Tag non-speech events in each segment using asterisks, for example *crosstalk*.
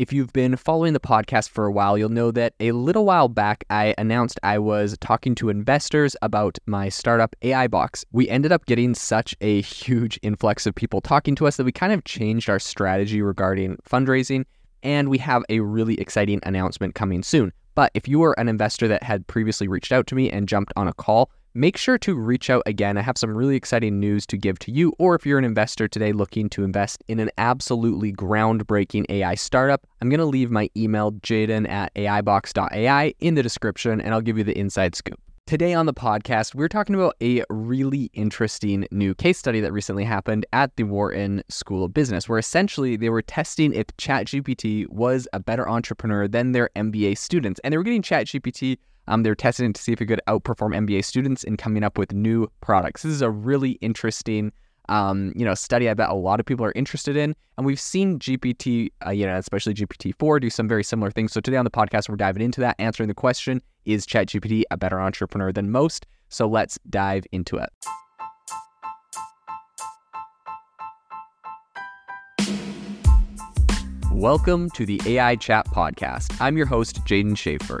If you've been following the podcast for a while, you'll know that a little while back I announced I was talking to investors about my startup AI Box. We ended up getting such a huge influx of people talking to us that we kind of changed our strategy regarding fundraising, and we have a really exciting announcement coming soon. But if you were an investor that had previously reached out to me and jumped on a call, make sure to reach out again. I have some really exciting news to give to you, or if you're an investor today looking to invest in an absolutely groundbreaking AI startup, I'm going to leave my email, jaeden at aibox.ai, in the description, and I'll give you the inside scoop. Today on the podcast, we're talking about a really interesting new case study that recently happened at the Wharton School of Business, where essentially they were testing if ChatGPT was a better entrepreneur than their MBA students. And they were getting ChatGPT um, they're testing to see if it could outperform MBA students in coming up with new products. This is a really interesting, um, you know, study. I bet a lot of people are interested in, and we've seen GPT, uh, you know, especially GPT four, do some very similar things. So today on the podcast, we're diving into that, answering the question: Is ChatGPT a better entrepreneur than most? So let's dive into it. Welcome to the AI Chat Podcast. I'm your host, Jaeden Schafer.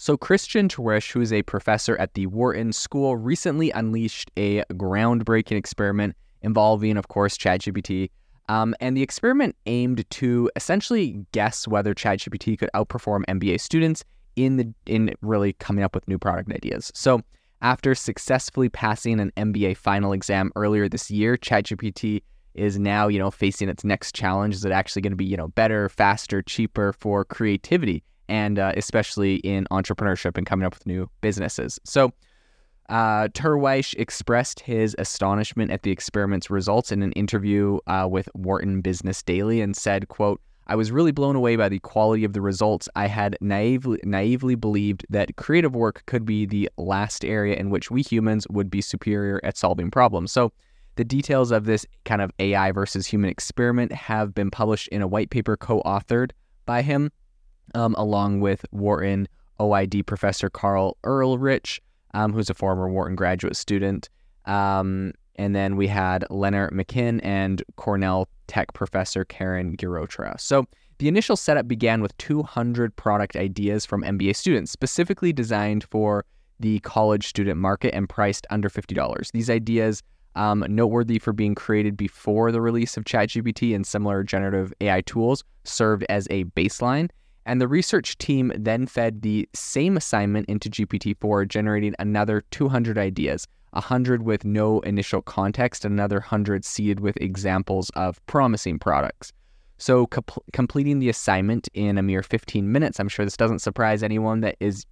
So, Christian Terwiesch, who is a professor at the Wharton School, recently unleashed a groundbreaking experiment involving, of course, ChatGPT. Um, and the experiment aimed to essentially guess whether ChatGPT could outperform MBA students in the in really coming up with new product ideas. So, after successfully passing an MBA final exam earlier this year, ChatGPT is now, you know, facing its next challenge. Is it actually going to be, you know, better, faster, cheaper for creativity? And uh, especially in entrepreneurship and coming up with new businesses. So, uh, Terwiesch expressed his astonishment at the experiment's results in an interview uh, with Wharton Business Daily and said, quote, I was really blown away by the quality of the results. I had naively, naively believed that creative work could be the last area in which we humans would be superior at solving problems. So, the details of this kind of AI versus human experiment have been published in a white paper co authored by him um, along with Wharton OID professor Karl Ulrich, um, who's a former Wharton graduate student. Um, and then we had Lennart Meincke and Cornell Tech professor Karan Girotra. So the initial setup began with 200 product ideas from MBA students, specifically designed for the college student market and priced under $50. These ideas, um, noteworthy for being created before the release of ChatGPT and similar generative AI tools, served as a baseline and the research team then fed the same assignment into GPT 4, generating another 200 ideas, 100 with no initial context, and another 100 seeded with examples of promising products. So, completing the assignment in a mere 15 minutes, I'm sure this doesn't surprise anyone that is,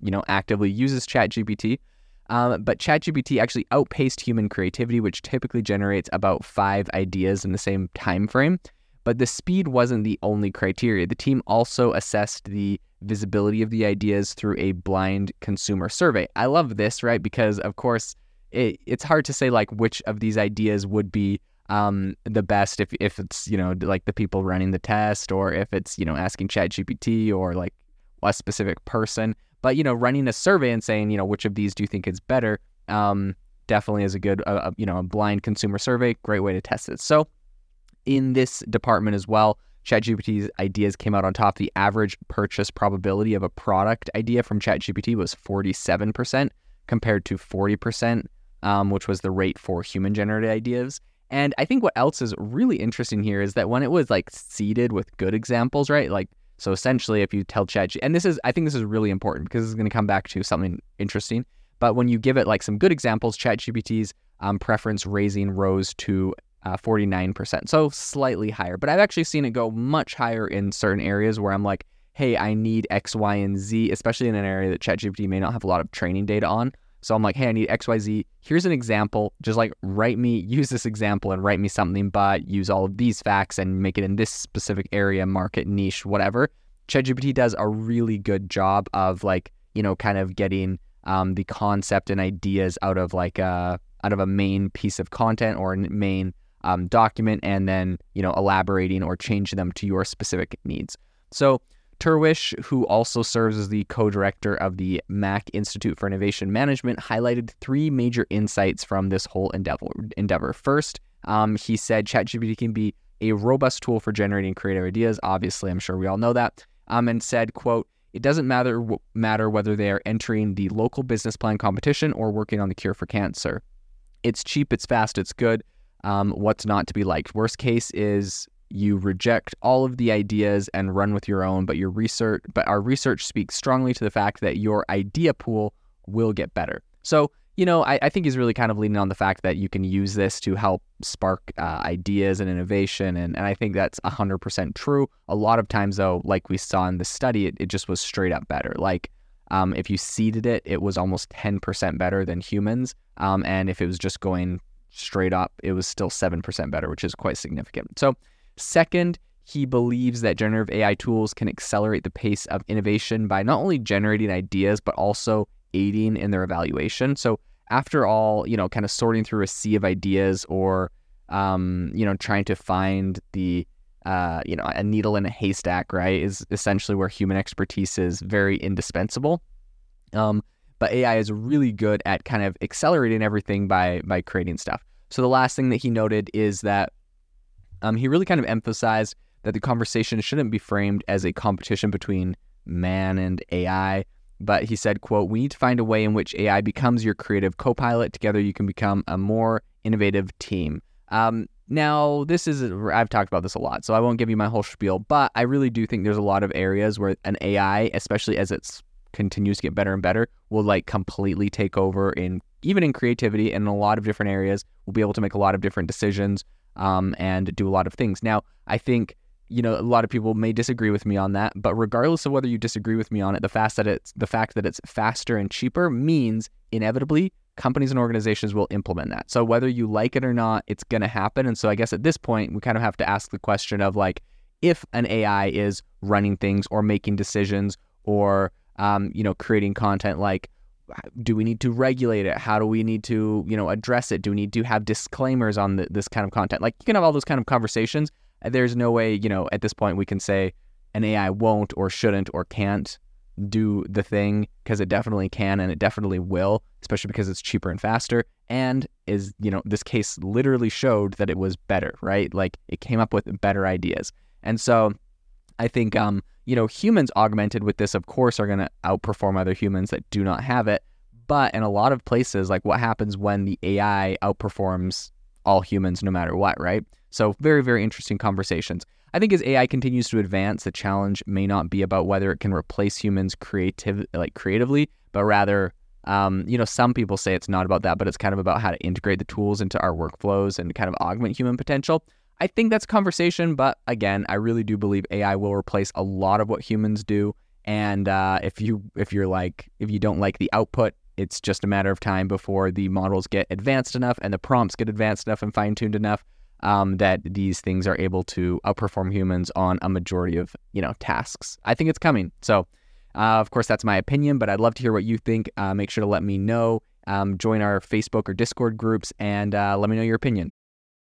you know, actively uses ChatGPT. Um, but ChatGPT actually outpaced human creativity, which typically generates about five ideas in the same time frame. But the speed wasn't the only criteria. The team also assessed the visibility of the ideas through a blind consumer survey. I love this, right? Because, of course, it, it's hard to say like which of these ideas would be um, the best if, if it's, you know, like the people running the test or if it's, you know, asking ChatGPT or like a specific person. But, you know, running a survey and saying, you know, which of these do you think is better um, definitely is a good, uh, you know, a blind consumer survey. Great way to test it. So, in this department as well. ChatGPT's ideas came out on top. The average purchase probability of a product idea from ChatGPT was 47% compared to 40%, um, which was the rate for human generated ideas. And I think what else is really interesting here is that when it was like seeded with good examples, right? Like, so essentially, if you tell ChatGPT, and this is, I think this is really important because this is going to come back to something interesting. But when you give it like some good examples, ChatGPT's um, preference raising rose to uh, 49%. So slightly higher. But I've actually seen it go much higher in certain areas where I'm like, hey, I need X, Y, and Z, especially in an area that ChatGPT may not have a lot of training data on. So I'm like, hey, I need XYZ. Here's an example. Just like write me, *laughs* use this example and write me something, but use all of these facts and make it in this specific area, market, niche, whatever. ChatGPT does a really good job of like, you know, kind of getting um, the concept and ideas out of like a out of a main piece of content or a main um, document, and then you know elaborating or changing them to your specific needs. So Terwiesch, who also serves as the co-director of the Mack Institute for Innovation Management, highlighted three major insights from this whole endeavor. endeavor. First, um, he said ChatGPT can be a robust tool for generating creative ideas. Obviously, I'm sure we all know that. Um, and said, "quote It doesn't matter matter whether they are entering the local business plan competition or working on the cure for cancer. It's cheap, it's fast, it's good. Um, what's not to be liked? Worst case is you reject all of the ideas and run with your own, but your research, but our research speaks strongly to the fact that your idea pool will get better. So, you know, I, I think he's really kind of leaning on the fact that you can use this to help spark uh, ideas and innovation. And, and I think that's 100% true. A lot of times, though, like we saw in the study, it, it just was straight up better. Like, um, if you seeded it, it was almost 10% better than humans. Um, and if it was just going straight up, it was still 7% better, which is quite significant. So, Second, he believes that generative AI tools can accelerate the pace of innovation by not only generating ideas, but also aiding in their evaluation. So, after all, you know, kind of sorting through a sea of ideas or, um, you know, trying to find the, uh, you know, a needle in a haystack, right, is essentially where human expertise is very indispensable. Um, but AI is really good at kind of accelerating everything by by creating stuff. So the last thing that he noted is that um, he really kind of emphasized that the conversation shouldn't be framed as a competition between man and AI, but he said, quote, we need to find a way in which AI becomes your creative co-pilot. Together you can become a more innovative team. Um, now, this is, I've talked about this a lot, so I won't give you my whole spiel, but I really do think there's a lot of areas where an AI, especially as it continues to get better and better, will like completely take over in even in creativity and in a lot of different areas. We'll be able to make a lot of different decisions um, and do a lot of things. Now, I think you know a lot of people may disagree with me on that, but regardless of whether you disagree with me on it, the fact that it's the fact that it's faster and cheaper means inevitably companies and organizations will implement that. So whether you like it or not, it's going to happen. And so I guess at this point, we kind of have to ask the question of like, if an AI is running things or making decisions or um, you know creating content, like do we need to regulate it? How do we need to, you know, address it? Do we need to have disclaimers on the, this kind of content? Like you can have all those kind of conversations. There's no way, you know, at this point we can say an AI won't or shouldn't or can't do the thing because it definitely can and it definitely will, especially because it's cheaper and faster. And is, you know, this case literally showed that it was better, right? Like it came up with better ideas. And so I think um, you know, humans augmented with this, of course, are going to outperform other humans that do not have it. But in a lot of places, like what happens when the AI outperforms all humans no matter what, right? So, very, very interesting conversations. I think as AI continues to advance, the challenge may not be about whether it can replace humans creative, like creatively, but rather, um, you know, some people say it's not about that, but it's kind of about how to integrate the tools into our workflows and kind of augment human potential. I think that's conversation, but again, I really do believe AI will replace a lot of what humans do. And uh, if you if you're like if you don't like the output, it's just a matter of time before the models get advanced enough and the prompts get advanced enough and fine tuned enough um, that these things are able to outperform humans on a majority of you know tasks. I think it's coming. So, uh, of course, that's my opinion, but I'd love to hear what you think. Uh, make sure to let me know. Um, join our Facebook or Discord groups and uh, let me know your opinion.